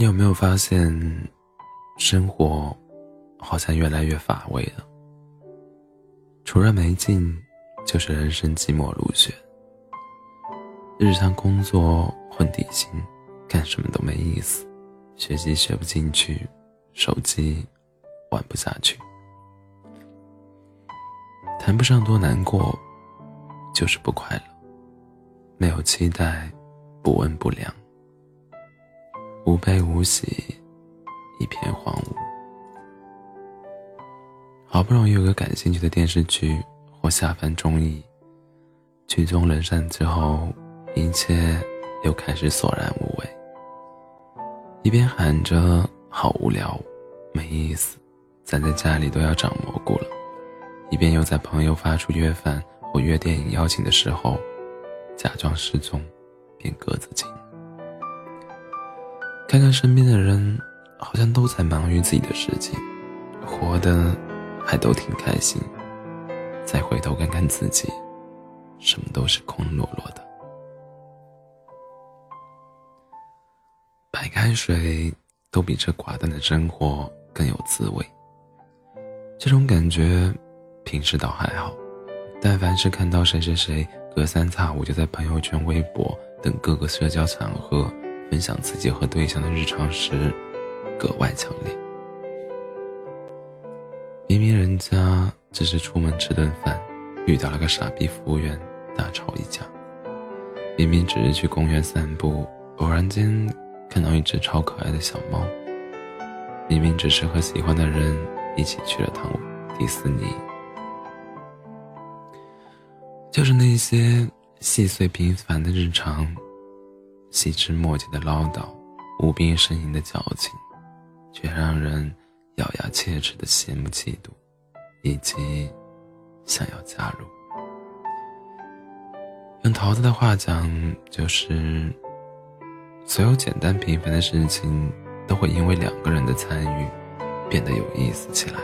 你有没有发现，生活好像越来越乏味了？除了没劲，就是人生寂寞如雪。日常工作混底薪，干什么都没意思，学习学不进去，手机玩不下去，谈不上多难过，就是不快乐，没有期待，不温不凉。无悲无喜，一片荒芜。好不容易有个感兴趣的电视剧或下饭综艺，剧终人散之后，一切又开始索然无味。一边喊着“好无聊，没意思，咱在家里都要长蘑菇了”，一边又在朋友发出约饭或约电影邀请的时候，假装失踪，便各自进。看看身边的人，好像都在忙于自己的事情，活的还都挺开心。再回头看看自己，什么都是空落落的。白开水都比这寡淡的生活更有滋味。这种感觉，平时倒还好，但凡是看到谁谁谁隔三差五就在朋友圈、微博等各个社交场合。分享自己和对象的日常时，格外强烈。明明人家只是出门吃顿饭，遇到了个傻逼服务员，大吵一架；明明只是去公园散步，偶然间看到一只超可爱的小猫；明明只是和喜欢的人一起去了趟迪士尼，就是那些细碎平凡的日常。细枝末节的唠叨，无病呻吟的矫情，却让人咬牙切齿的羡慕嫉妒，以及想要加入。用桃子的话讲，就是所有简单平凡的事情，都会因为两个人的参与，变得有意思起来。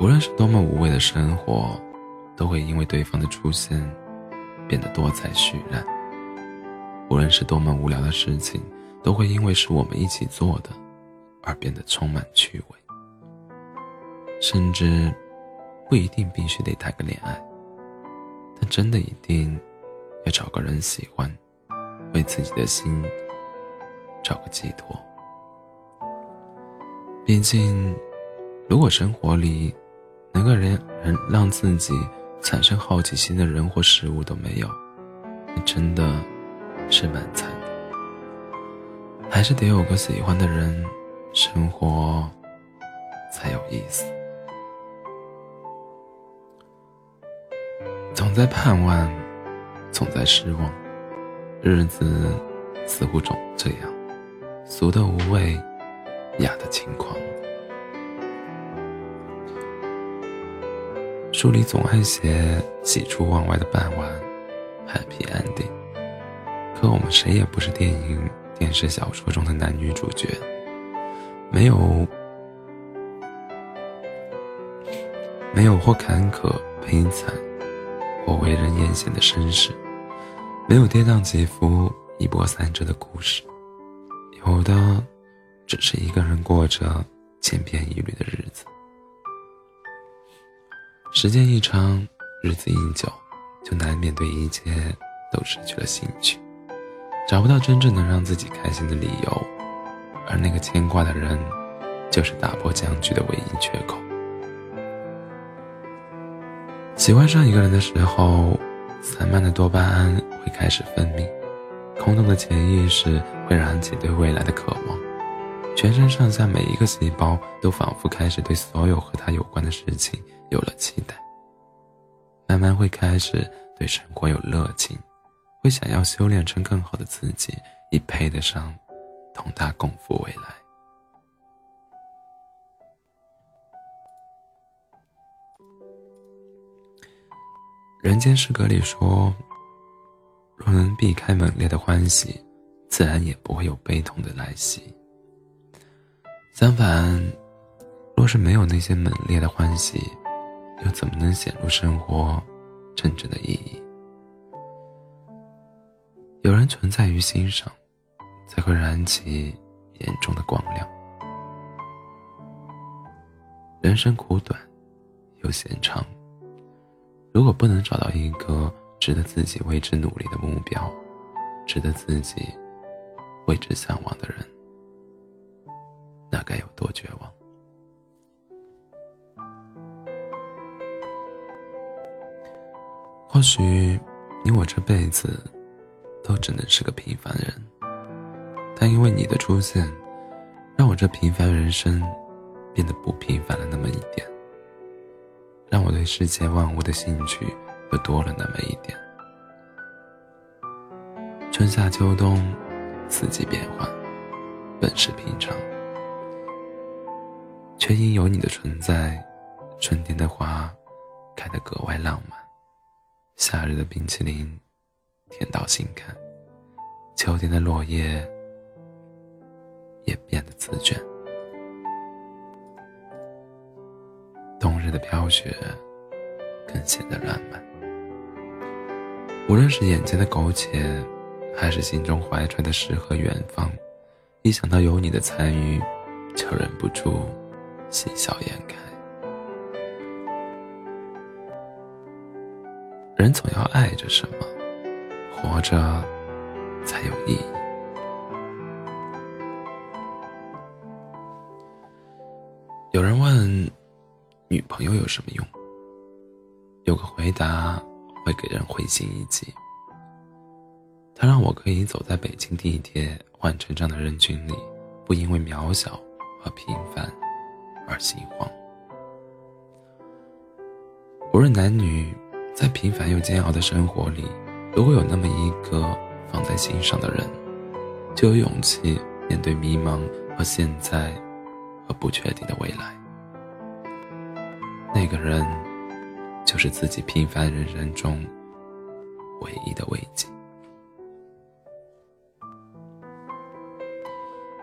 无论是多么无味的生活，都会因为对方的出现，变得多彩绚烂。无论是多么无聊的事情，都会因为是我们一起做的，而变得充满趣味。甚至不一定必须得谈个恋爱，但真的一定要找个人喜欢，为自己的心找个寄托。毕竟，如果生活里能够人人让自己产生好奇心的人或事物都没有，那真的。是蛮惨的，还是得有个喜欢的人，生活才有意思。总在盼望，总在失望，日子似乎总这样，俗的无味，雅的轻狂。书里总爱写喜出望外的傍晚，Happy Ending。可我们谁也不是电影、电视、小说中的男女主角，没有，没有或坎坷、悲惨，或为人艳羡的身世，没有跌宕起伏、一波三折的故事，有的只是一个人过着千篇一律的日子。时间一长，日子一久，就难免对一切都失去了兴趣。找不到真正能让自己开心的理由，而那个牵挂的人，就是打破僵局的唯一缺口。喜欢上一个人的时候，散漫的多巴胺会开始分泌，空洞的潜意识会燃起对未来的渴望，全身上下每一个细胞都仿佛开始对所有和他有关的事情有了期待，慢慢会开始对生活有热情。会想要修炼成更好的自己，以配得上同他共赴未来。人间失格里说：“若能避开猛烈的欢喜，自然也不会有悲痛的来袭。相反，若是没有那些猛烈的欢喜，又怎么能显露生活真正的意义？”有人存在于心上，才会燃起眼中的光亮。人生苦短，又闲长。如果不能找到一个值得自己为之努力的目标，值得自己为之向往的人，那该有多绝望？或许你我这辈子都只能是个平凡人，但因为你的出现，让我这平凡人生变得不平凡了那么一点，让我对世界万物的兴趣又多了那么一点。春夏秋冬，四季变换，本是平常，却因有你的存在，春天的花开得格外浪漫。夏日的冰淇淋，甜到心坎；秋天的落叶，也变得自卷；冬日的飘雪，更显得浪漫。无论是眼前的苟且，还是心中怀揣的诗和远方，一想到有你的参与，就忍不住喜笑颜开。人总要爱着什么，活着才有意义。有人问，女朋友有什么用？有个回答会给人会心一击。他让我可以走在北京地铁换成长的人群里，不因为渺小和平凡而心慌。无论男女。在平凡又煎熬的生活里，如果有那么一个放在心上的人，就有勇气面对迷茫和现在和不确定的未来。那个人，就是自己平凡人生中唯一的慰藉。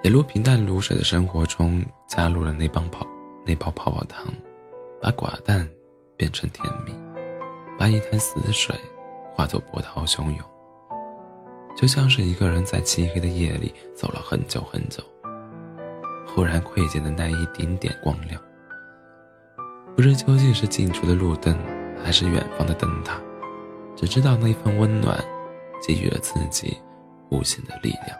一路平淡如水的生活中，加入了那帮泡那包泡泡糖，把寡淡变成甜蜜。把一滩死水化作波涛汹涌，就像是一个人在漆黑的夜里走了很久很久，忽然窥见的那一丁点光亮。不知究竟是近处的路灯，还是远方的灯塔，只知道那份温暖，给予了自己无限的力量。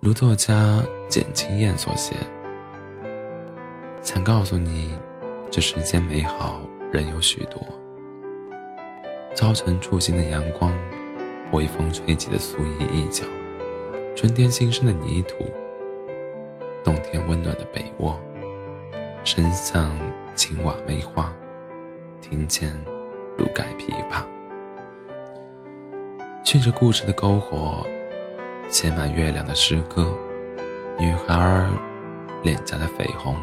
如作家简清燕所写，想告诉你。这世间美好人有许多，早晨初醒的阳光，微风吹起的素衣一角，春天新生的泥土，冬天温暖的被窝，声像青瓦梅花，庭前如盖琵琶，循着故事的篝火，写满月亮的诗歌，女孩儿脸颊的绯红，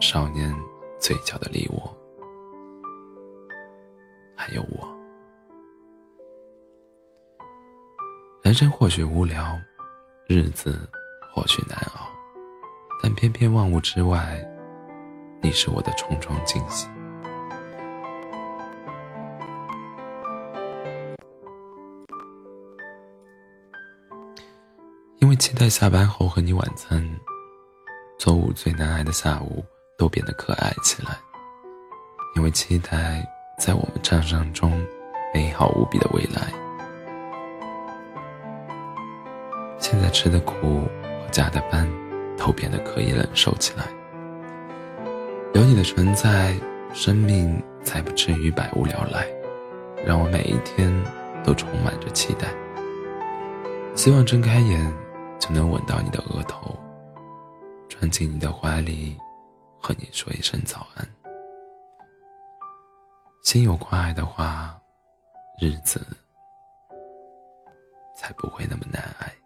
少年。嘴角的梨涡，还有我。人生或许无聊，日子或许难熬，但偏偏万物之外，你是我的重重惊喜。因为期待下班后和你晚餐，周五最难挨的下午。都变得可爱起来，因为期待在我们畅想中美好无比的未来。现在吃的苦和加的班都变得可以忍受起来。有你的存在，生命才不至于百无聊赖，让我每一天都充满着期待。希望睁开眼就能吻到你的额头，钻进你的怀里。和你说一声早安。心有关爱的话，日子才不会那么难挨。